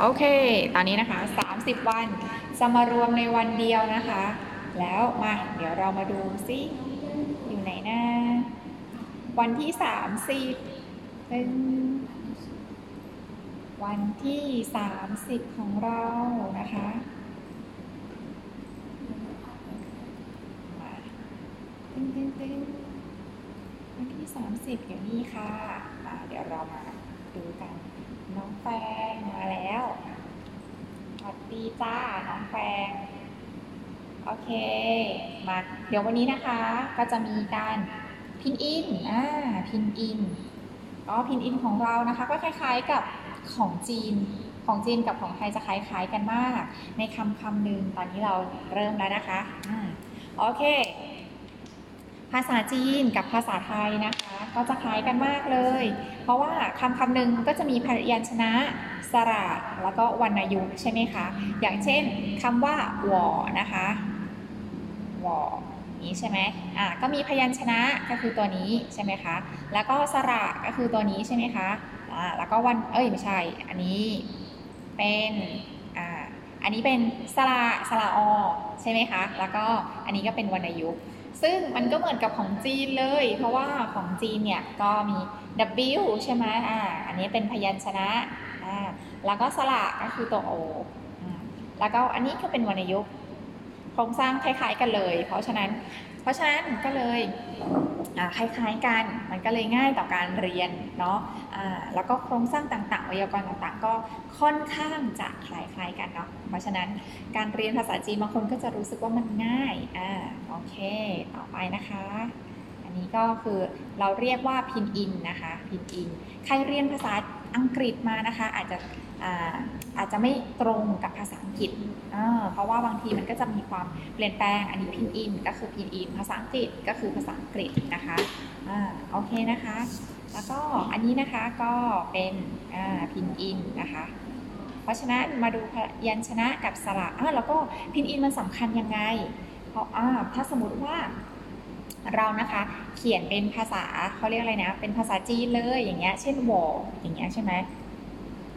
โอเค ตอนนี้นะคะ 30 วันจะมารวมในวันเดียวนะคะ แล้วมา เดี๋ยวเรามาดูซิอยู่ไหนนะวันที่ 30 เป็น วันที่ 30 ของเรานะคะตึ้งตึ้งตึ้งวันที่ 30อยู่นี่ค่ะมาเดี๋ยวเรามาดูกัน น้องแฟงมาแล้วสวัสดีจ้า น้องแฟงโอเค มา เดี๋ยววันนี้นะคะ ก็จะมีการพินอิน อ่า พินอินก็พินอินของเรานะคะ ก็คล้าย ๆกับของจีน ของจีนกับของไทยจะคล้ายๆกันมาก ในคำคำหนึ่งตอนนี้เราเริ่มแล้วนะคะอืมโอเค ภาษาจีนกับภาษาไทยนะคะ ก็จะคล้ายกันมากเลย เพราะว่าคำคำหนึ่งก็จะมีพยัญชนะ สระแล้วก็วรรณยุกต์ใช่ไหมคะ อย่างเช่นคำว่าหวอนะคะหวอนี้ใช่ไหมอ่าก็มีพยัญชนะก็คือตัวนี้ใช่ไหมคะ แล้วก็สระก็คือตัวนี้ใช่ไหมคะอ่าแล้วก็วันเอ้ยไม่ใช่ อันนี้เป็นอ่าอันนี้เป็นสระสระอ ใช่ไหมคะ แล้วก็อันนี้ก็เป็นวรรณยุกต์ ซึ่งมันก็เหมือนกับของจีนเลย เพราะว่าของจีนเนี่ยก็มี W ใช่ไหมอ่า อันนี้เป็นพยัญชนะอ่าแล้วก็สระก็คือตัว O อืมแล้วก็อันนี้ก็เป็นวรรณยุกต์โครงสร้างคล้าย ๆ กันเลย เพราะฉะนั้น เพราะฉะนั้นก็เลยอ่าคล้ายๆกัน มันก็เลยง่ายต่อการเรียนเนาะ แล้วก็โครงสร้างต่างๆไวยากรณ์ต่างๆ ก็ค่อนข้างจะคล้ายๆกันเนาะ เพราะฉะนั้นการเรียนภาษาจีนบางคนก็จะรู้สึกว่ามันง่าย อ่า โอเค ต่อไปนะคะ อันนี้ก็คือเราเรียกว่าพินอินนะคะ พินอิน ใครเรียนภาษาอังกฤษมานะคะ อาจจะอ่าอาจจะไม่ตรงกับภาษาอังกฤษ เพราะว่าบางทีมันก็จะมีความเปลี่ยนแปลง อันนี้พินอินก็คือพินอิน ภาษาอังกฤษก็คือภาษาอังกฤษนะคะอ่าโอเคนะคะ แล้วก็อันนี้นะคะก็เป็นพินอินนะคะ เพราะฉะนั้นมาดูพยัญชนะกับสระอ่าแล้วก็พินอินมันสำคัญยังไง เพราะอ่าถ้าสมมติว่าเรานะคะเขียนเป็นภาษาเขาเรียกอะไรนะ เป็นภาษาจีนเลยอย่างเงี้ย เช่นวออย่างเงี้ยใช่ไหม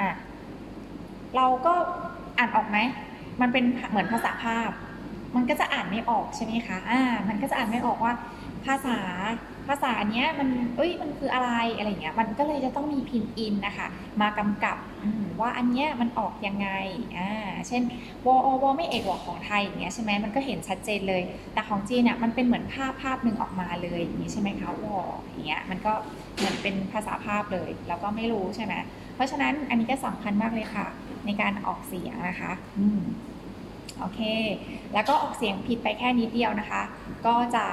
อะเราก็อ่านออกไหม มันเป็นเหมือนภาษาภาพ มันก็จะอ่านไม่ออกใช่ไหมคะ อ่า มันก็จะอ่านไม่ออกว่าภาษา ภาษาเนี้ยมันเอ้ยมันคืออะไรอะไรอย่างเงี้ยมันก็เลยจะต้องมีพินอินนะคะมากำกับว่าอันเนี้ยมันออกยังไงอ่าเช่นวอวอไม่เอกวอของไทยอย่างเงี้ยใช่ไหมมันก็เห็นชัดเจนเลย แต่ของจีนเนี่ยมันเป็นเหมือนภาพภาพหนึ่งออกมาเลยอย่างนี้ใช่ไหมคะวออย่างเงี้ยมันก็เหมือนเป็นภาษาภาพเลย แล้วก็ไม่รู้ใช่ไหมเพราะฉะนั้นอันนี้ก็สำคัญมากเลยค่ะ ในการออกเสียงนะคะอืมโอเค แล้วก็ออกเสียงผิดไปแค่นิดเดียวนะคะ ก็จะ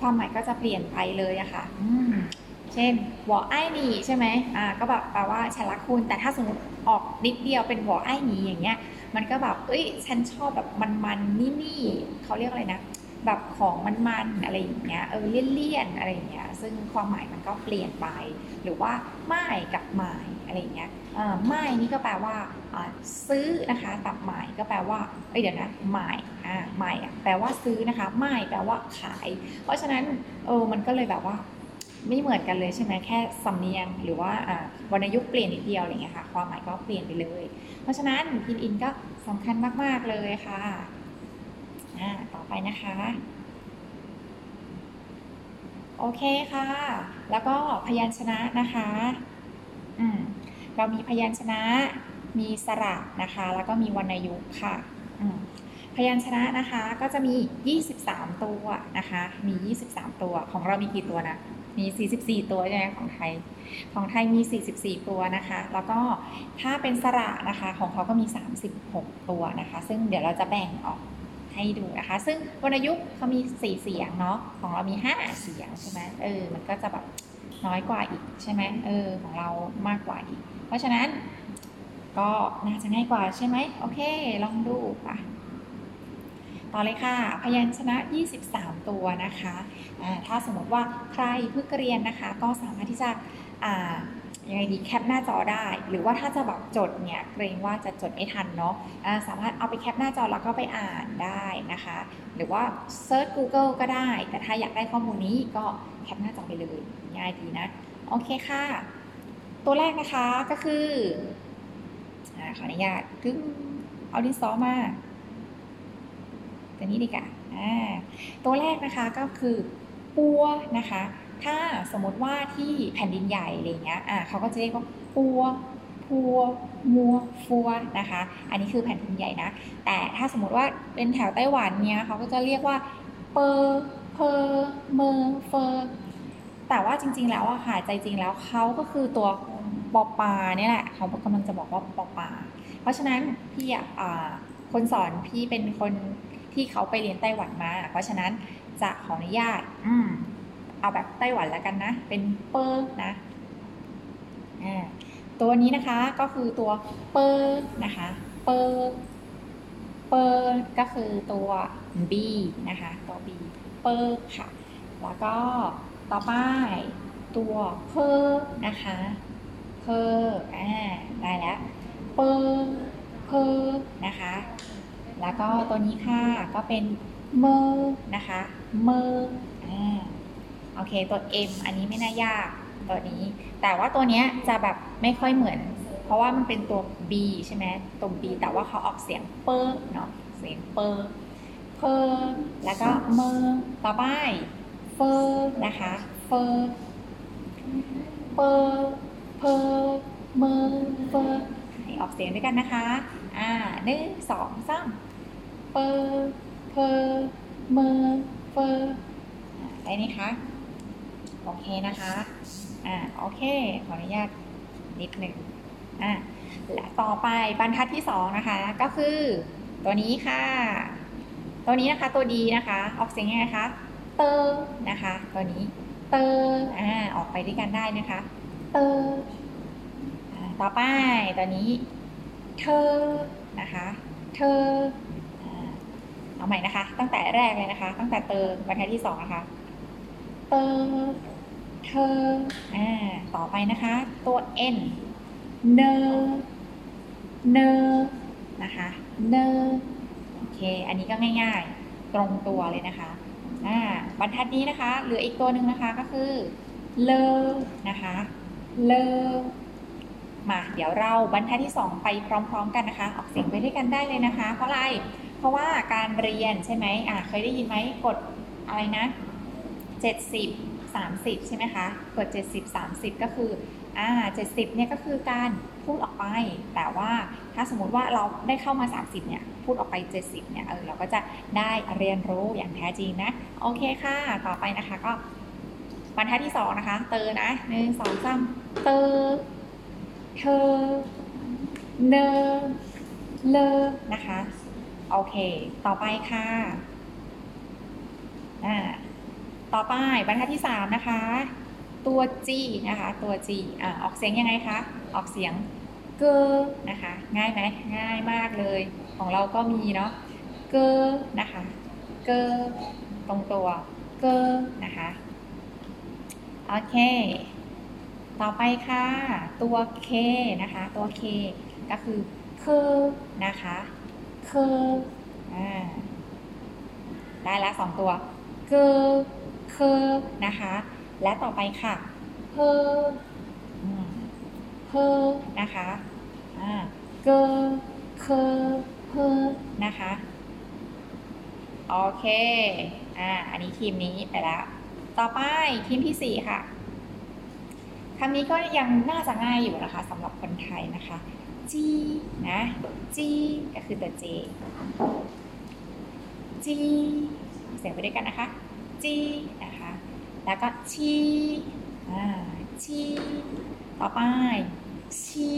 ความหมายก็จะเปลี่ยนไปเลยอะค่ะอืมเช่นวอไอ้หนีใช่ไหมอ่าก็แบบแปลว่าฉันรักคุณ แต่ถ้าสมมติออกนิดเดียวเป็นวอไอ้หนีอย่างเงี้ย มันก็แบบเอ้ยฉันชอบแบบมันๆนี่ๆเขาเรียกอะไรนะแบบของมันๆอะไรอย่างเงี้ยเออเลี่ยนๆอะไรอย่างเงี้ยซึ่งความหมายมันก็เปลี่ยนไป หรือว่าไม่กับหมายอะไรอย่างเงี้ยเออไม่นี่ก็แปลว่าอ่าซื้อนะคะตับหมายก็แปลว่าเอ้ยเดี๋ยวนะหมาย อ่าหมายอะแปลว่าซื้อนะคะไม่แปลว่าขาย เพราะฉะนั้นเออมันก็เลยแบบว่าไม่เหมือนกันเลยใช่ไหมแค่สำเนียงหรือว่าวรรณยุกต์เปลี่ยนนิดเดียวอะไรเงี้ยค่ะ ความหมายก็เปลี่ยนไปเลย เพราะฉะนั้นพินอินก็สำคัญมาก ๆ เลยค่ะอ่าต่อไปนะคะ โอเคค่ะ แล้วก็พยัญชนะนะคะอืมเรามีพยัญชนะมีสระนะคะ แล้วก็มีวรรณยุกต์ค่ะอืม พยัญชนะนะคะก็จะมี 23 ตัวนะคะ มี 23 ตัว ของเรามีกี่ตัวนะ มี 44 ตัวใช่ไหมของไทย ของไทยมี 44 ตัวนะคะ แล้วก็ถ้าเป็นสระนะคะ ของเขาก็มี 36 ตัวนะคะ ซึ่งเดี๋ยวเราจะแบ่งออกให้ดูนะคะ ซึ่งวรรณยุกต์เขามี 4 เสียงเนาะ ของเรามี 5 เสียงใช่ไหมเออ มันก็จะแบบน้อยกว่าอีกใช่ไหมเออ ของเรามากกว่าอีก เพราะฉะนั้นก็น่าจะง่ายกว่าใช่ไหมโอเค ลองดูป่ะ ต่อเลยค่ะ พยัญชนะ 23 ตัวนะคะถ้าสมมติว่าใครเพิ่งเรียนนะคะ ก็สามารถที่จะยังไงดีแคปหน้าจอได้ หรือว่าถ้าจะแบบจดเนี่ยเกรงว่าจะจดไม่ทันเนาะอ่าสามารถเอาไปแคปหน้าจอแล้วก็ไปอ่านได้นะคะ หรือว่า search Google ก็ได้ แต่ถ้าอยากได้ข้อมูลนี้ก็แคปหน้าจอไปเลยง่ายดีนะ โอเคค่ะ ตัวแรกนะคะก็คืออขออนุญาตกึ้งเอาดินสอมา ตัวนี้ดีกว่าอ่าตัวแรกนะคะก็คือปัวนะคะ ถ้าสมมติว่าที่แผ่นดินใหญ่อะไรเงี้ยเขาก็จะเรียกว่าปัวพัวมัวฟัวนะคะ อันนี้คือแผ่นดินใหญ่นะ แต่ถ้าสมมติว่าเป็นแถวไต้หวันเนี้ยเขาก็จะเรียกว่าเปอร์เพอเมอเฟอร์แต่ว่าจริง ๆ แล้วอะค่ะใจจริงแล้วเขาก็คือตัวปอปาเนี่ยแหละเขากำลังจะบอกว่าปอปา เพราะฉะนั้นพี่อะคนสอนพี่เป็นคน ที่เขาไปเรียนไต้หวันมา เพราะฉะนั้นจะขออนุญาตอืมเอาแบบไต้หวันแล้วกันนะ เป็นเปอร์นะอ่าตัวนี้นะคะก็คือตัวเปอร์นะคะ เปอร์เปอร์ก็คือตัว B นะคะ ตัว B เปอร์ค่ะ แล้วก็ต่อไปตัวเพอร์นะคะเพอร์อ่าได้แล้วเปอร์เพอร์นะคะ แล้วก็ตัวนี้ค่ะก็เป็นเมอร์นะคะเมอร์อ่าโอเคตัว M อันนี้ไม่น่ายากตัวนี้ แต่ว่าตัวเนี้ยจะแบบไม่ค่อยเหมือน เพราะว่ามันเป็นตัว B ใช่ไหมตัว B แต่ว่าเขาออกเสียงเปอร์เนาะเสียงเปอร์เพอร์แล้วก็เมอร์ต่อไปเฟอร์นะคะเฟอร์เปอร์เพอร์เมอร์เฟอร์ให้ออกเสียงด้วยกันนะคะ อ่าหนึ่งสองสาม เปอร์เพอร์เมอร์เฟอร์อ่าได้ไหมคะ โอเคนะคะ อ่า โอเค ขออนุญาตนิดหนึ่งอ่าและต่อไปบรรทัดที่สองนะคะ ก็คือ ตัวนี้ค่ะ ตัวนี้นะคะ ตัว D นะคะ ออกเสียงยังไงคะ เตอร์นะคะ ตัวนี้ เตอร์อ่า ออกไปด้วยกันได้นะคะ เตอร์อ่าต่อไปตัวนี้ เธอ นะคะ เธอ เอาใหม่นะคะ ตั้งแต่แรกเลยนะคะ ตั้งแต่เตอร์บรรทัดที่สองนะคะ เตอร์เธออ่าต่อไปนะคะ ตัว n เนเนนะคะเนโอเค อันนี้ก็ง่ายๆ ตรงตัวเลยนะคะอ่าบรรทัดนี้นะคะ เหลืออีกตัวหนึ่งนะคะก็คือเลอนะคะเลอมา เดี๋ยวเราบรรทัดที่ 2 ไปพร้อม ๆ กันนะคะ ออกเสียงไปด้วยกันได้เลยนะคะ เพราะอะไร เพราะว่าการเรียนใช่ไหมอ่าเคยได้ยินไหมกดอะไรนะ 70 30 ใช่ไหมคะกด70 30 ก็คืออ่า70เนี่ยก็คือการพูดออกไป แต่ว่าถ้าสมมติว่าเราได้เข้ามา 30เนี่ยพูดออกไป 70เนี่ยเออเราก็จะได้เรียนรู้อย่างแท้จริงนะ โอเคค่ะ ต่อไปนะคะก็บรรทัดที่ 2 นะคะ เตอนะหนึ่งสองสามเตอเธอเนอเลอนะคะ โอเค ต่อไปค่ะอ่าต่อไปบรรทัดที่ 3 นะคะ ตัว G นะคะ ตัว G อ่าออกเสียงยังไงคะ ออกเสียงเกอนะคะ ง่ายไหมง่ายมากเลย ของเราก็มีเนาะ เกอนะคะ เกอตรงตัว เกอนะคะ โอเค ต่อไปค่ะ ตัว K นะคะ ตัว K ก็คือเคนะคะ คอ่าได้แล้วสองตัวเกอเคอนะคะ และต่อไปค่ะเพออืมเพอนะคะอ่าเกอเคอเพอนะคะโอเค อ่า อันนี้ทีมนี้ไปแล้ว ต่อไปทีมที่สี่ค่ะคำนี้ก็ยังน่าจะง่ายอยู่นะคะสำหรับคนไทยนะคะ G นะ G ก็คือตัว J G เสียงไปด้วยกันนะคะ G นะคะแล้วก็ชีอ่าชีต่อไปชี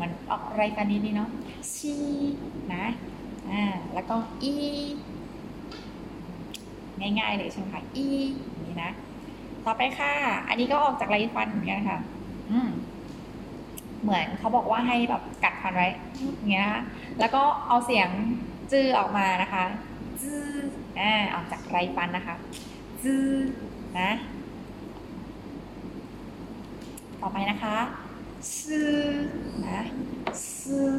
มันออกอะไรกันนี้นี่เนาะชีนะอ่าแล้วก็อีง่ายๆเลยใช่ไหมคะอีนี้นะ ต่อไปค่ะ อันนี้ก็ออกจากไรฟันเหมือนกันค่ะ อืม เหมือนเขาบอกว่าให้แบบกัดฟันไว้อย่างเงี้ยนะคะแล้วก็เอาเสียงจื้อออกมานะคะจื้ออ่าออกจากไรฟันนะคะจื้อนะต่อไปนะคะซื้อนะซื้อ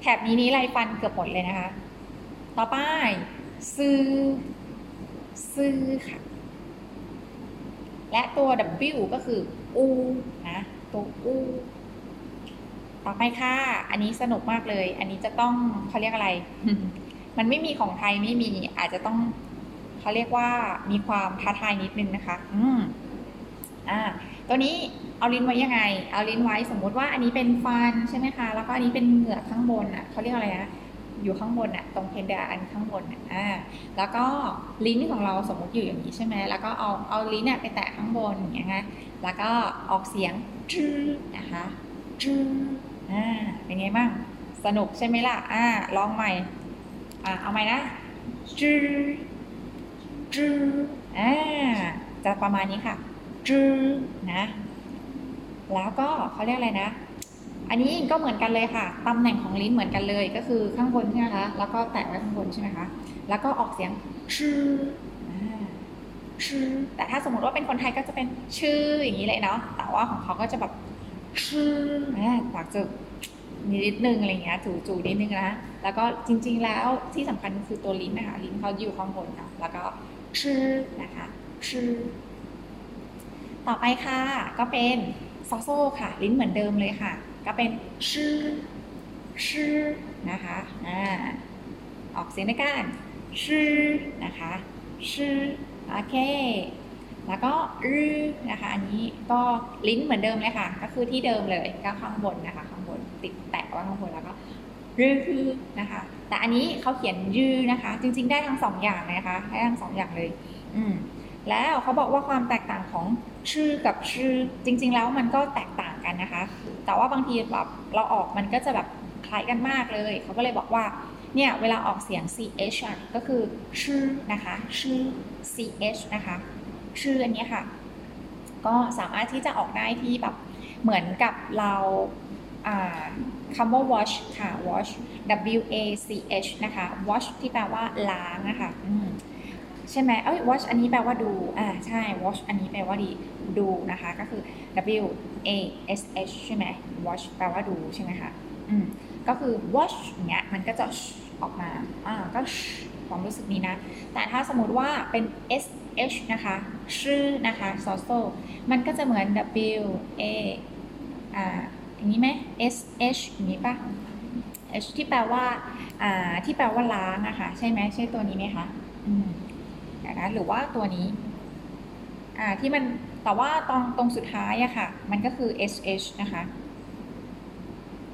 แถบนี้นี้ไรฟันเกือบหมดเลยนะคะ ต่อไปซื้อซื้อค่ะ และตัว W ก็คือ อูนะตัวอูต่อไปค่ะ อันนี้สนุกมากเลย อันนี้จะต้องเขาเรียกอะไร มันไม่มีของไทยไม่มี อาจจะต้องเขาเรียกว่ามีความท้าทายนิดนึงนะคะ อืมอ่า ตัวนี้เอาลิ้นไว้ยังไง เอาลิ้นไว้สมมุติว่าอันนี้เป็นฟันใช่ไหมคะ แล้วก็อันนี้เป็นเหงือกข้างบนอะเขาเรียกอะไรนะอยู่ข้างบนอะตรงเพดานข้างบนอะอ่าแล้วก็ลิ้นของเราสมมติอยู่อย่างนี้ใช่ไหมแล้วก็เอาเอาลิ้นเนี่ยไปแตะข้างบนอย่างเงี้ยนะ แล้วก็ออกเสียงจื้นะคะจื้ออ่าเป็นไงบ้าง สนุกใช่ไหมล่ะ อ่าลองใหม่อ่าเอาใหม่นะจื้อจื้ออ่าจะประมาณนี้ค่ะจื้อนะ แล้วก็เขาเรียกอะไรนะ อันนี้ก็เหมือนกันเลยค่ะ ตำแหน่งของลิ้นเหมือนกันเลยก็คือข้างบนใช่ไหมคะ แล้วก็แตะไว้ข้างบนใช่ไหมคะ แล้วก็ออกเสียงชื่อ แต่ถ้าสมมติว่าเป็นคนไทยก็จะเป็นชื่ออย่างนี้เลยเนาะแต่ว่าของเขาก็จะแบบชื่ออ่าปากจะนิดนึงอะไรเงี้ยจู่ๆนิดนึงนะแล้วก็จริง ๆ แล้วที่สำคัญคือตัวลิ้นนะคะลิ้นเขาอยู่ข้างบนค่ะแล้วก็ชื่อนะคะชื่อต่อไปค่ะ ก็เป็นซอโซค่ะ ลิ้นเหมือนเดิมเลยค่ะ ก็เป็นชื่อชื่อนะคะอ่าออกเสียงในการชื่อนะคะชื่อ โอเค แล้วก็รื้อนะคะ อันนี้ก็ลิ้นเหมือนเดิมเลยค่ะ ก็คือที่เดิมเลยก็ข้างบนนะคะ ข้างบนติดแตะไว่าข้างบนแล้วก็รื้อนะคะ แต่อันนี้เขาเขียนยือนะคะ จริง ๆ ได้ทั้งสองอย่างนะคะ ได้ทั้งสองอย่างเลย อืมแล้วเขาบอกว่าความแตกต่างของชื่อกับชื่อ จริง ๆ แล้วมันก็แตกต่างกันนะคะ แต่ว่าบางทีแบบเราออกมันก็จะแบบคล้ายกันมากเลย เขาก็เลยบอกว่า เนี่ยเวลาออกเสียง ch ก็คือชื่อนะคะ ชื่อ ch นะคะ ชื่ออันนี้ค่ะ ก็สามารถที่จะออกได้ที่แบบเหมือนกับเราคำว่า wash ค่ะ wash w a c h นะคะ wash ที่แปลว่าล้างนะคะใช่ไหมเอ้ย watch อันนี้แปลว่าดู อ่า ใช่ watch อันนี้แปลว่าดีดูนะคะ ก็คือ w a s h ใช่ไหม watch แปลว่าดูใช่ไหมคะ อืม ก็คือ watch อย่างเงี้ยมันก็จะออกมาอ่าก็ความรู้สึกนี้นะ แต่ถ้าสมมติว่าเป็น s h นะคะ ชื่อนะคะ s o s o มันก็จะเหมือน w a อ่าอย่างนี้ไหม s h อย่างนี้ปะ h ที่แปลว่าอ่าที่แปลว่าล้างอะค่ะใช่ไหมใช่ตัวนี้ไหมคะอืมนะหรือว่าตัวนี้อ่าที่มันแต่ว่าตรงตรงสุดท้ายอะค่ะ มันก็คือ sh นะคะ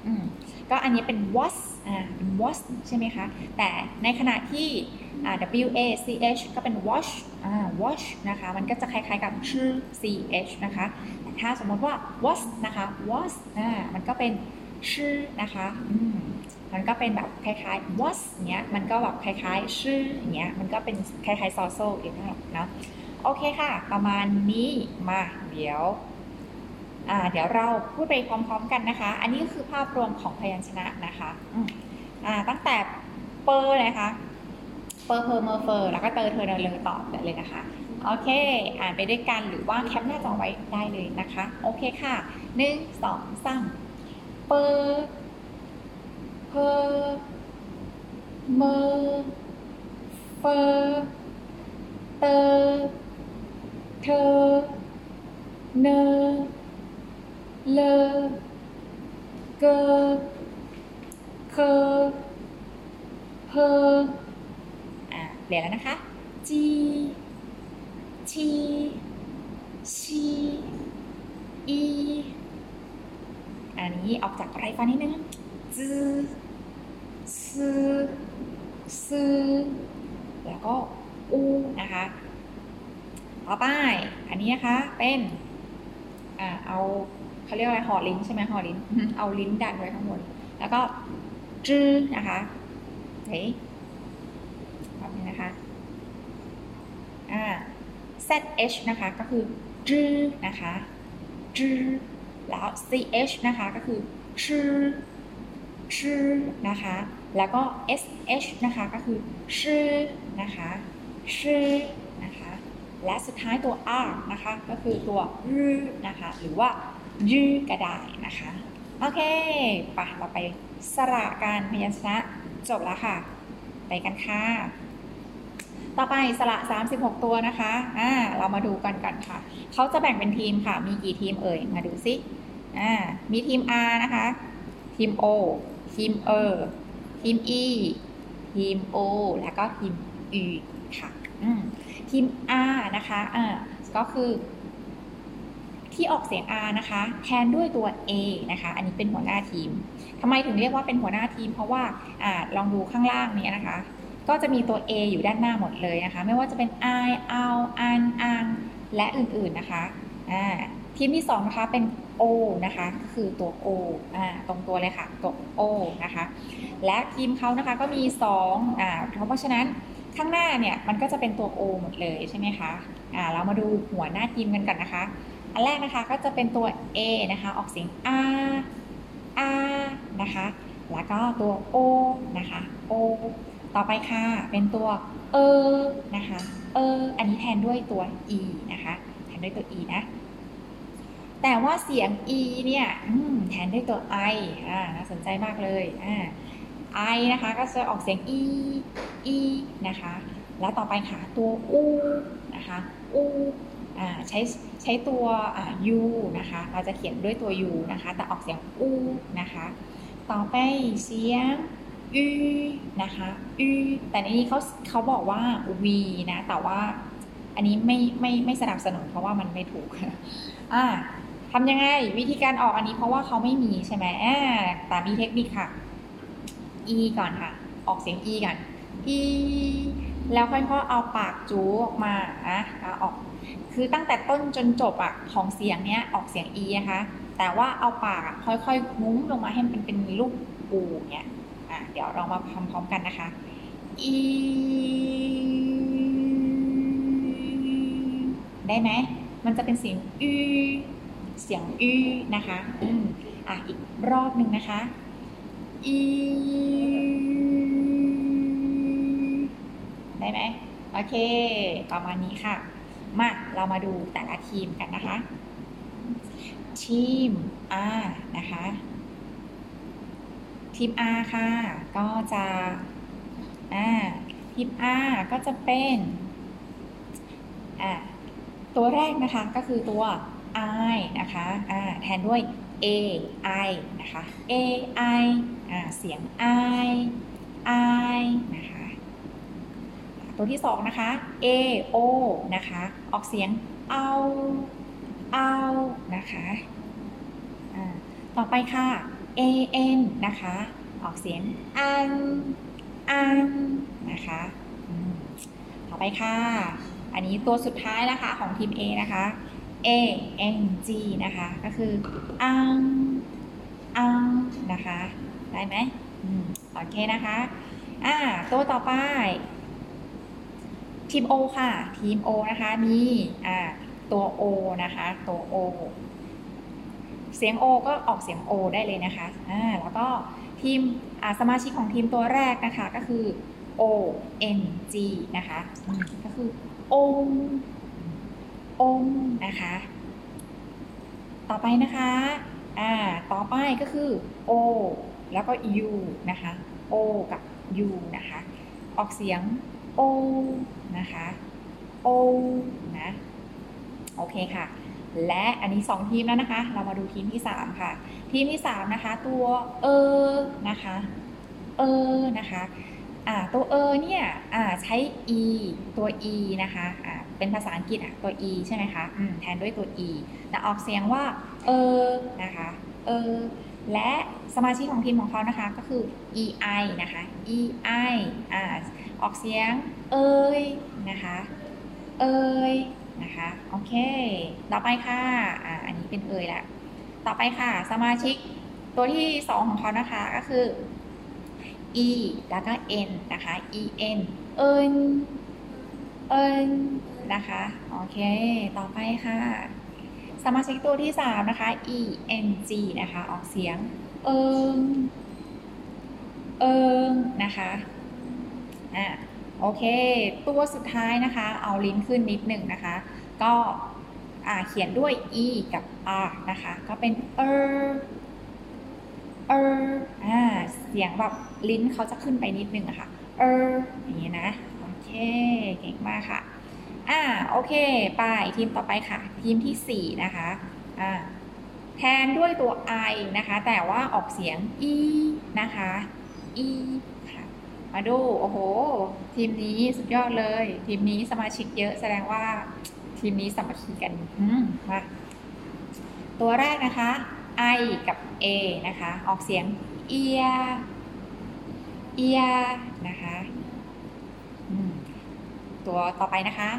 อืม ก็อันนี้เป็น was อ่าเป็น was ใช่ไหมคะ แต่ในขณะที่อ่า w a c h ก็เป็น wash อ่า wash นะคะ มันก็จะคล้ายๆกับชื่อ ch นะคะ แต่ถ้าสมมติว่า was นะคะ was อ่า มันก็เป็นชื่อนะคะอืมมันก็เป็นแบบคล้ายๆ was เนี้ย มันก็แบบคล้ายๆ ชื่อเงี้ย มันก็เป็นคล้ายๆ ซอโซอีกแล้วเนาะโอเคค่ะ ประมาณนี้ มา เดี๋ยว เดี๋ยวเราพูดไปพร้อม ๆ กันนะคะ อันนี้คือภาพรวมของพยัญชนะนะคะอืมอ่าตั้งแต่เปอร์นะคะ เปอร์เพอร์เมอร์เฟอร์ แล้วก็เตอร์เทอร์เนอร์เลอต่อเลยนะคะ โอเค อ่านไปด้วยกันหรือว่าแคปหน้าจอไว้ได้เลยนะคะ โอเคค่ะหนึ่งสองสามเปอร์เพอร์เมอร์เฟอร์เตอร์เธอเนอ เลเกเคเพอะเปลี่ยนแล้วนะคะจีทีชีอีอันนี้ออกจากไรฟันนิดนึงจืซืซืแล้วก็อูนะคะ ต่อไป อันนี้นะคะ เป็น อ่า เอา เขาเรียกอะไรห่อลิ้นใช่ไหมห่อลิ้น เอาลิ้นดันไว้ข้างบน แล้วก็จื้อนะคะเฮ้ยแบบนี้นะคะ อ่า zh นะคะ ก็คือจื้อนะคะจื้อแล้ว ch นะคะ ก็คือชื่อชื่อนะคะ แล้วก็ sh นะคะ ก็คือชื่อนะคะชื่อนะคะ และสุดท้ายตัว r นะคะ ก็คือตัวรืนะคะ หรือว่า ยืก็ได้นะคะ โอเคปะเราไปสระการพยัญชนะจบแล้วค่ะ ไปกันค่ะ ต่อไปสระ 36 ตัวนะคะ อ่า เรามาดูกันกันค่ะ เขาจะแบ่งเป็นทีมค่ะ มีกี่ทีมเอ่ย มาดูซิอ่า มีทีม R นะคะ ทีม O ทีมเอทีม E ทีม O แล้วก็ทีม U ค่ะ อืมทีม R นะคะ อ่า ก็คือ ที่ออกเสียง R นะคะ แทนด้วยตัว A นะคะ อันนี้เป็นหัวหน้าทีมทำไมถึงเรียกว่าเป็นหัวหน้าทีม เพราะว่าอลองดูข้างล่างนี้นะคะ ก็จะมีตัว A อยู่ด้านหน้าหมดเลยนะคะ ไม่ว่าจะเป็น I เอา อัน อัง และอื่นๆนะคะทีมที่2นะคะเป็น O นะคะก็คือตัว O อ่าตรงตัวเลยค่ะ ตัว O นะคะ และทีมเขานะคะก็มี2อ่าเพราะฉะนั้นข้างหน้าเนี่ยมันก็จะเป็นตัว O หมดเลยใช่ไหมคะอ่าเรามาดูหัวหน้าทีมกันก่อนนะคะ อันแรกนะคะก็จะเป็นตัว A นะคะ ออกเสียง R R นะคะ แล้วก็ตัว O นะคะ O ต่อไปค่ะ เป็นตัวเออนะคะ เออ อันนี้แทนด้วยตัว e นะคะ แทนด้วยตัว e นะ แต่ว่าเสียง e เนี่ยแทนด้วยตัว i อ่า น่าสนใจมากเลย อ่า i นะคะ ก็จะออกเสียง e e นะคะ แล้วต่อไปค่ะ ตัว u นะคะ u อ่า ใช้ ใช้ตัวอ่า u นะคะ เราจะเขียนด้วยตัว u นะคะ แต่ออกเสียง u นะคะ ต่อไปเสียงอืนะคะอืแต่ในนี้เขาเขาบอกว่า v นะ แต่ว่าอันนี้ไม่ไม่ไม่สนับสนุนเพราะว่ามันไม่ถูก อ่าทำยังไงวิธีการออกอันนี้เพราะว่าเขาไม่มีใช่ไหมอ่าแต่มีเทคนิคค่ะ e ก่อนค่ะ ออกเสียง e ก่อน e แล้วค่อยๆเอาปากจูออกมาอะออก คือตั้งแต่ต้นจนจบอะของเสียงเนี้ยออกเสียง e นะคะ แต่ว่าเอาปากค่อยๆงุ้มลงมาให้มันเป็นรูปปูเนี้ยอะเดี๋ยวเรามาพร้อมๆกันนะคะ e ได้ไหมมันจะเป็นเสียงอืเสียงอืนะคะอืมอะอีกรอบหนึ่งนะคะ e ได้ไหมโอเค ประมาณนี้ค่ะ มา เรามาดูแต่ละทีมกันนะคะ ทีม R นะคะ ทีม R ค่ะ ก็จะอ่าทีม R ก็จะเป็นอ่าตัวแรกนะคะก็คือตัว I นะคะอ่าแทนด้วย A I นะคะ A I อ่าเสียง I I นะคะ ตัวที่สองนะคะ A O นะคะ ออกเสียงเอาเอานะคะต่อไปค่ะ A N นะคะ ออกเสียงอันอันนะคะต่อไปค่ะ อันนี้ตัวสุดท้ายนะคะของทีม A นะคะ A N G นะคะ ก็คืออังอังนะคะ ได้ไหมโอเคนะคะ อ่า ตัวต่อไป ทีม O ค่ะ ทีม O นะคะ มีอ่าตัว O นะคะ ตัว O เสียง O ก็ออกเสียง O ได้เลยนะคะอ่าแล้วก็ทีมสมาชิกของทีมตัวแรกนะคะก็คือ O N G นะคะก็คือององนะคะ ต่อไปนะคะอ่าต่อไปก็คือ O แล้วก็ U นะคะ O กับ U นะคะ ออกเสียง O นะคะ O นะโอเคค่ะ และอันนี้ 2 ทีมแล้วนะคะ เรามาดูทีมที่ 3 ค่ะ ทีมที่ 3 นะคะ ตัวเออนะคะ เออนะคะอ่าตัวเออเนี่ยอ่าใช้ e ตัว e นะคะอ่าเป็นภาษาอังกฤษอะตัว e ใช่ไหมคะอืมแทนด้วยตัว e แต่ออกเสียงว่าเออนะคะเออและสมาชิกของทีมของเขานะคะก็คือ ei นะคะ ei อ่า ออกเสียง เอยนะคะ เอยนะคะ โอเค ต่อไปค่ะอ่าอันนี้เป็นเอยละต่อไปค่ะ สมาชิกตัวที่ 2 ของเขานะคะก็คือ e แล้วก็ n นะคะ e n เอินเอินนะคะ โอเค ต่อไปค่ะ สมาชิกตัวที่ 3 นะคะ e n g นะคะ ออกเสียง เอิงเอิงนะคะ อะโอเค ตัวสุดท้ายนะคะ เอาลิ้นขึ้นนิดหนึ่งนะคะ ก็เขียนด้วย e กับ r นะคะ ก็เป็นเออเอออ่าเสียงแบบลิ้นเขาจะขึ้นไปนิดนึงอะค่ะเอออย่างนี้นะ โอเค เก่งมากค่ะ อ่า โอเค ไปทีมต่อไปค่ะ ทีมที่สี่นะคะ อ่า แทนด้วยตัว i นะคะ แต่ว่าออกเสียง e นะคะ e มาดู โอ้โห ทีมนี้สุดยอดเลย ทีมนี้สมาชิกเยอะแสดงว่า ทีมนี้สามัคคีกันมาตัวแรกนะคะ i กับ a นะคะ ออกเสียง ear ear นะคะตัวต่อไปนะคะ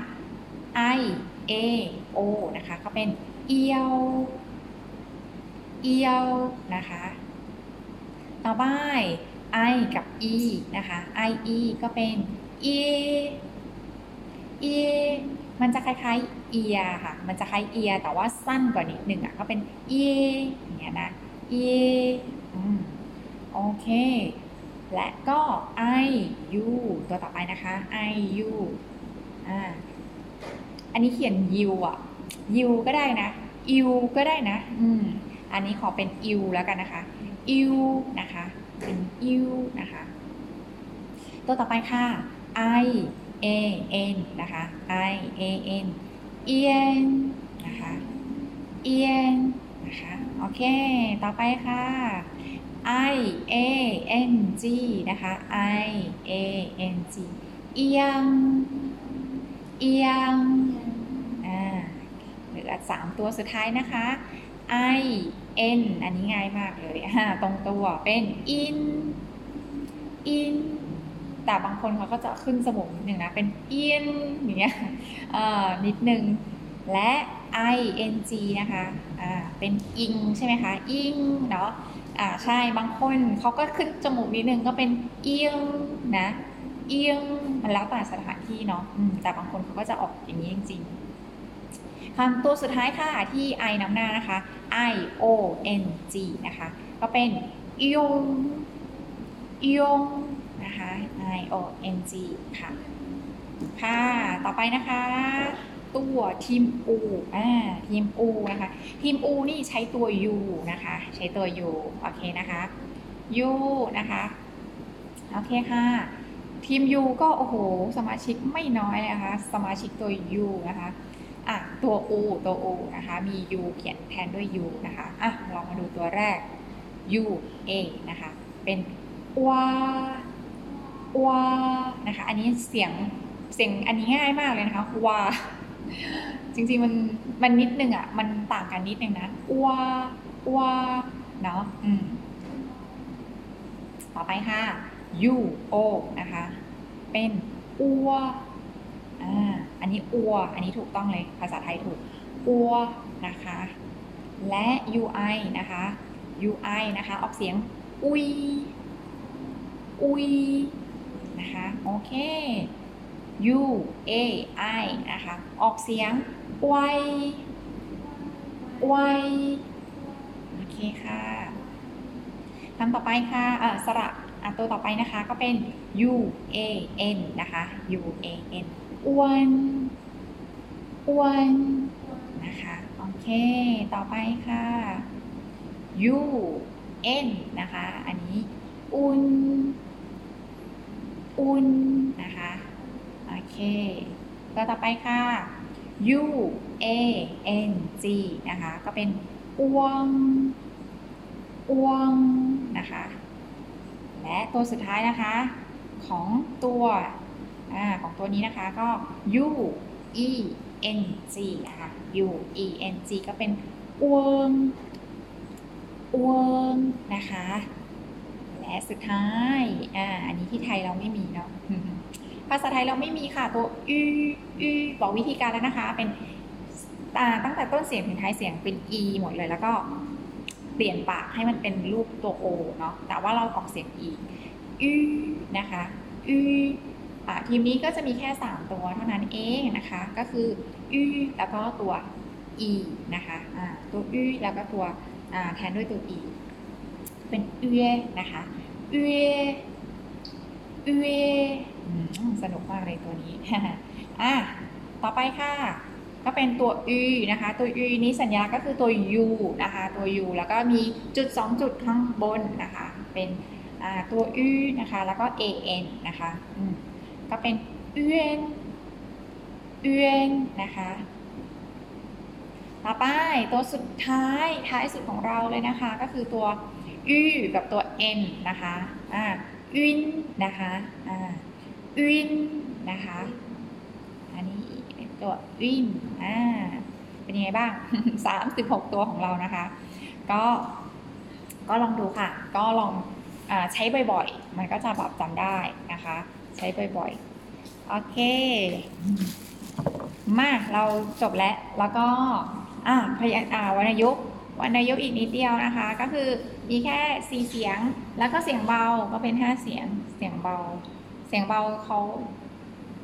i a o นะคะ ก็เป็นเอียวเอียวนะคะ ต่อไป i กับ e นะคะ i e ก็เป็น e e มันจะคล้ายๆเอียค่ะ มันจะคล้ายเอียแต่ว่าสั้นกว่านิดนึงอะ ก็เป็น e อย่างเงี้ยนะ e อืมโอเค และก็ i u ตัวต่อไปนะคะ i u อ่า อันนี้เขียน u อะ u ก็ได้นะ u ก็ได้นะ อืม อันนี้ขอเป็น u แล้วกันนะคะ u นะคะ เป็น u นะคะ ตัวต่อไปค่ะ i a n นะคะ i a n เอียนนะคะเอียนนะคะ โอเค ต่อไปค่ะ i a n g นะคะ i a n g เอียง เอียง อ่า เหลือสามตัวสุดท้ายนะคะ i n อันนี้ง่ายมากเลยอ่าตรงตัวเป็น in in แต่บางคนเขาก็จะขึ้นสมองนิดนึงนะ เป็น in อย่างเงี้ยอ่านิดนึง และ i n g นะคะอ่าเป็น ing ใช่ไหมคะ ing เนาะอ่าใช่บางคนเขาก็ขึ้นจมูกนิดนึงก็เป็น ing นะ ing มันแล้วแต่สถานที่เนาะแต่บางคนเขาก็จะออกอย่างนี้จริงๆ คำตัวสุดท้ายค่ะที่ i นำหน้านะคะ i o n g นะคะ ก็เป็นยงยงนะคะ i o n g ค่ะ ค่ะ ต่อไปนะคะ ตัวทีม u อ่าทีม u นะคะ ทีม u นี่ใช้ตัว u นะคะ ใช้ตัว u โอเคนะคะ u นะคะ โอเคค่ะทีม U ก็โอ้โห สมาชิกไม่น้อยเลยนะคะ สมาชิกตัว U นะคะ อะตัว U ตัว U นะคะ มี U เขียนแทนด้วย U นะคะอะลองมาดูตัวแรก U A นะคะ เป็นวาวานะคะ อันนี้เสียงเสียงอันนี้ง่ายมากเลยนะคะวาจริงๆมันมันนิดนึงอะ มันต่างกันนิดนึงนะวาวาเนาะอืมต่อไปค่ะ u o นะคะ เป็นอัวอ่า อันนี้อัว อันนี้ถูกต้องเลย ภาษาไทยถูก อัวนะคะ และ ui นะคะ ui นะคะ ออกเสียง อุย อุย นะคะ โอเค u a i นะคะ ออกเสียงไวไวโอเคค่ะคำต่อไปค่ะเอ่อสระอะตัวต่อไปนะคะ ก็เป็น u a n นะคะ u a n อ้วนอ้วนนะคะโอเค ต่อไปค่ะ u n นะคะ อันนี้อุ่นอุ่นนะคะ โอเค ตัวต่อไปค่ะ u a n g นะคะ ก็เป็นอ้วงอ้วงนะคะ และตัวสุดท้ายนะคะ ของตัว อของตัวนี้นะคะก็ u e n g นะคะ u e n g ก็เป็นอ้วงอ้วงนะคะ และสุดท้ายอ่าอันนี้ที่ไทยเราไม่มีเนาะภาษาไทยเราไม่มีค่ะตัวอือืบอกวิธีการแล้วนะคะ เป็นตั้งแต่ต้นเสียงถึงท้ายเสียงเป็น e หมดเลยแล้วก็เปลี่ยนปากให้มันเป็นรูปตัว o เนาะแต่ว่าเราออกเสียง e อืนะคะอื ทีมนี้ก็จะมีแค่ 3 ตัวเท่านั้นเองนะคะ ก็คืออืแล้วก็ตัว e นะคะอ่าตัวอืแล้วก็ตัวแทนด้วยตัว e เป็นเอนะคะเอเอสนุกมากเลยตัวนี้อะต่อไปค่ะ ก็เป็นตัว u นะคะ ตัว u นี้สัญลักษณ์ก็คือตัว u นะคะ ตัว u แล้วก็มีจุด 2 จุดข้างบนนะคะ เป็นตัว u นะคะ แล้วก็ an นะคะ ก็เป็น un un นะคะ ต่อไปตัวสุดท้ายท้ายสุดของเราเลยนะคะ ก็คือตัวอืกับตัว n นนะคะอ่าอินนะคะอ่าอินนะคะอันนี้เป็นตัวอินอ่าเป็นยังไงบ้าง 36 ตัวของเรานะคะ ก็ก็ลองดูค่ะ ก็ลองอใช้บ่อยๆ มันก็จะแบบจำได้นะคะ ใช้บ่อยๆ โอเค มาเราจบแล้ว แล้วก็ อ่าพยานอ่าวรรณยุกต์วรรณยุกต์อีกนิดเดียวนะคะ ก็คือมีแค่สี่เสียง แล้วก็เสียงเบาก็เป็นห้าเสียง เสียงเบา เสียงเบาเขา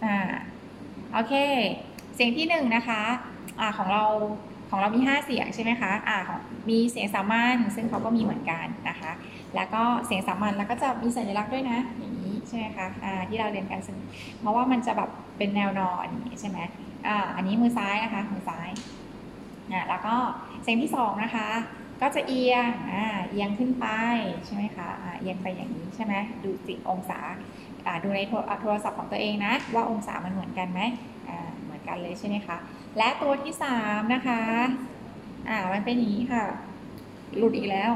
อ่า โอเค เสียงที่หนึ่งนะคะ อ่าของเราของเรามี 5 เสียงใช่ไหมคะอ่าของมีเสียงสามัญซึ่งเขาก็มีเหมือนกันนะคะ แล้วก็เสียงสามัญแล้วก็จะมีสัญลักษณ์ด้วยนะอย่างนี้ ใช่ไหมคะอ่าที่เราเรียนกันเพราะว่ามันจะแบบเป็นแนวนอนอย่างนี้ใช่ไหมอ่าอันนี้มือซ้ายนะคะมือซ้ายอ่าแล้วก็เสียงที่สองนะคะ ก็จะเอียงอ่าเอียงขึ้นไปใช่ไหมคะอ่าเอียงไปอย่างนี้ใช่ไหมดูสิองศาอ่าดูในโทรศัพท์ของตัวเองนะว่าองศามันเหมือนกันไหมอ่าเหมือนกันเลยใช่ไหมคะและตัวที่สามนะคะอ่ามันเป็นอย่างนี้ค่ะหลุดอีกแล้ว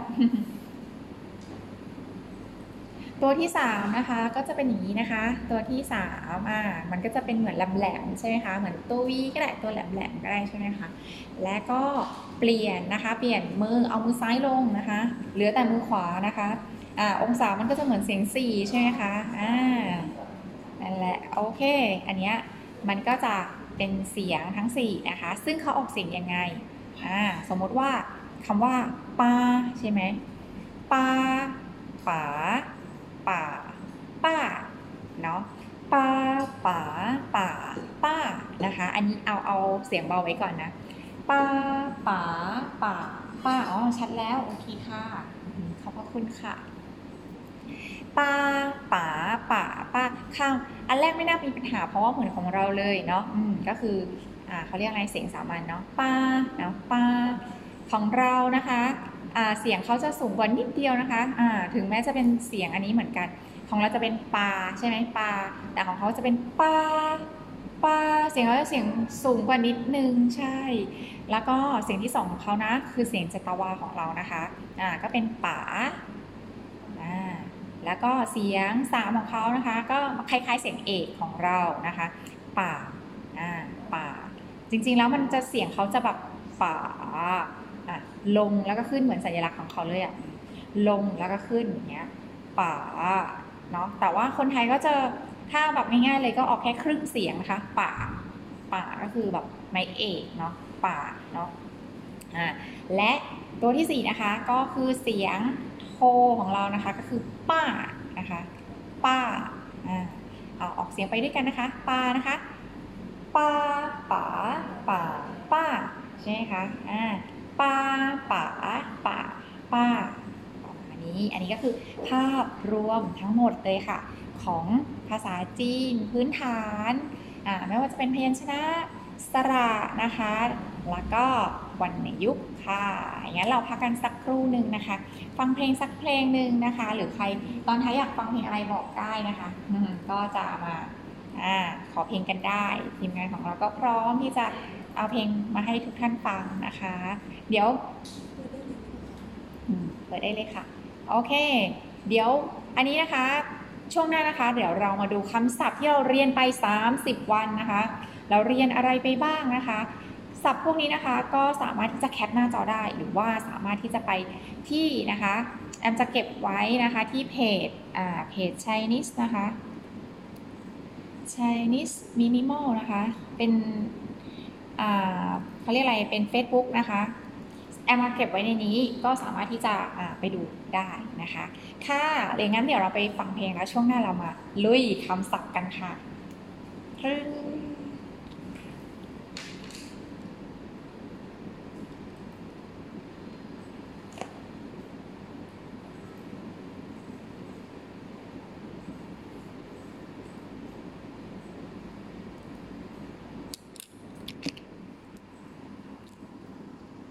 ตัวที่สามนะคะก็จะเป็นอย่างนี้นะคะ ตัวที่สามอ่ามันก็จะเป็นเหมือนแหลมๆใช่ไหมคะเหมือนตัววีก็ได้ตัวแหลมๆก็ได้ใช่ไหมคะและก็เปลี่ยนนะคะ เปลี่ยนมือเอามือซ้ายลงนะคะเหลือแต่มือขวานะคะอ่าองศามันก็จะเหมือนเสียงสี่ใช่ไหมคะอ่านั่นแหละโอเค อันเนี้ยมันก็จะเป็นเสียงทั้ง4นะคะ ซึ่งเขาออกเสียงยังไงอ่าสมมติว่าคำว่าปาใช่ไหมปาป๋า ป่า ป้า เนาะปาป๋าป่า ป้า นะคะ อันนี้เอาเอาเสียงเบาไว้ก่อนนะปาป๋าป่า ป้า อ๋อ ชัดแล้ว โอเคค่ะ ขอบพระคุณค่ะป้าป๋าป่าป้าข้างอันแรกไม่น่ามีปัญหาเพราะว่าเหมือนของเราเลยเนาะอืมก็คืออ่าเขาเรียกอะไรเสียงสามัญเนาะป้าเนาะป้าของเรานะคะ เสียงเขาจะสูงกว่านิดเดียวนะคะอ่าถึงแม้จะเป็นเสียงอันนี้เหมือนกัน ของเราจะเป็นปาใช่ไหมปาแต่ของเขาจะเป็นป้าป้าเสียงเขาจะเสียงสูงกว่านิดนึงใช่ แล้วก็เสียงที่สองของเขานะคือเสียงจตวาของเรานะคะอ่าก็เป็นป่าแล้วก็เสียงสามของเขานะคะ ก็คล้ายๆเสียงเอกของเรานะคะป่าอ่าป่าจริงๆแล้วมันจะเสียงเขาจะแบบป่า อะลงแล้วก็ขึ้นเหมือนสัญลักษณ์ของเขาเลยอะลงแล้วก็ขึ้นอย่างเงี้ยป่าเนาะแต่ว่าคนไทยก็จะถ้าแบบง่ายๆเลยก็ออกแค่ครึ่งเสียงนะคะ ป่า ป่าก็คือแบบไม่เอกเนาะป่าเนาะอ่าและตัวที่สี่นะคะก็คือเสียงโทของเรานะคะก็คือป้านะคะป้าอ่าเอาออกเสียงไปด้วยกันนะคะป้านะคะป้าป๋าป่าป้าใช่ไหมคะอ่า ป้าป๋าป่าป้าอันนี้อันนี้ก็คือภาพรวมทั้งหมดเลยค่ะ ของภาษาจีนพื้นฐานอ่าไม่ว่าจะเป็นพยัญชนะสระนะคะ แล้วก็วรรณยุกต์ค่ะอย่างนั้นเราพักกันสักครู่หนึ่งนะคะ ฟังเพลงสักเพลงหนึ่งนะคะ หรือใครตอนท้ายอยากฟังเพลงอะไรบอกได้นะคะก็จะมาอ่าขอเพลงกันได้ ทีมงานของเราก็พร้อมที่จะเอาเพลงมาให้ทุกท่านฟังนะคะ เดี๋ยวเปิดได้เลยค่ะ โอเค เดี๋ยวอันนี้นะคะ ช่วงหน้านะคะ เดี๋ยวเรามาดูคำศัพท์ที่เราเรียนไป 30 วันนะคะ เราเรียนอะไรไปบ้างนะคะ ศัพท์พวกนี้นะคะก็สามารถที่จะแคปหน้าจอได้ หรือว่าสามารถที่จะไปที่นะคะแอมจะเก็บไว้นะคะที่เพจอ่าเพจ Chinese นะคะ Chinese Minimal นะคะ เป็นอ่าเขาเรียกอะไรเป็น Facebook นะคะ แอมมาเก็บไว้ในนี้ก็สามารถที่จะไปดูได้นะคะ ค่ะเดี๋ยวงั้นเดี๋ยวเราไปฟังเพลงแล้วช่วงหน้าเรามาลุยคำศัพท์กันค่ะ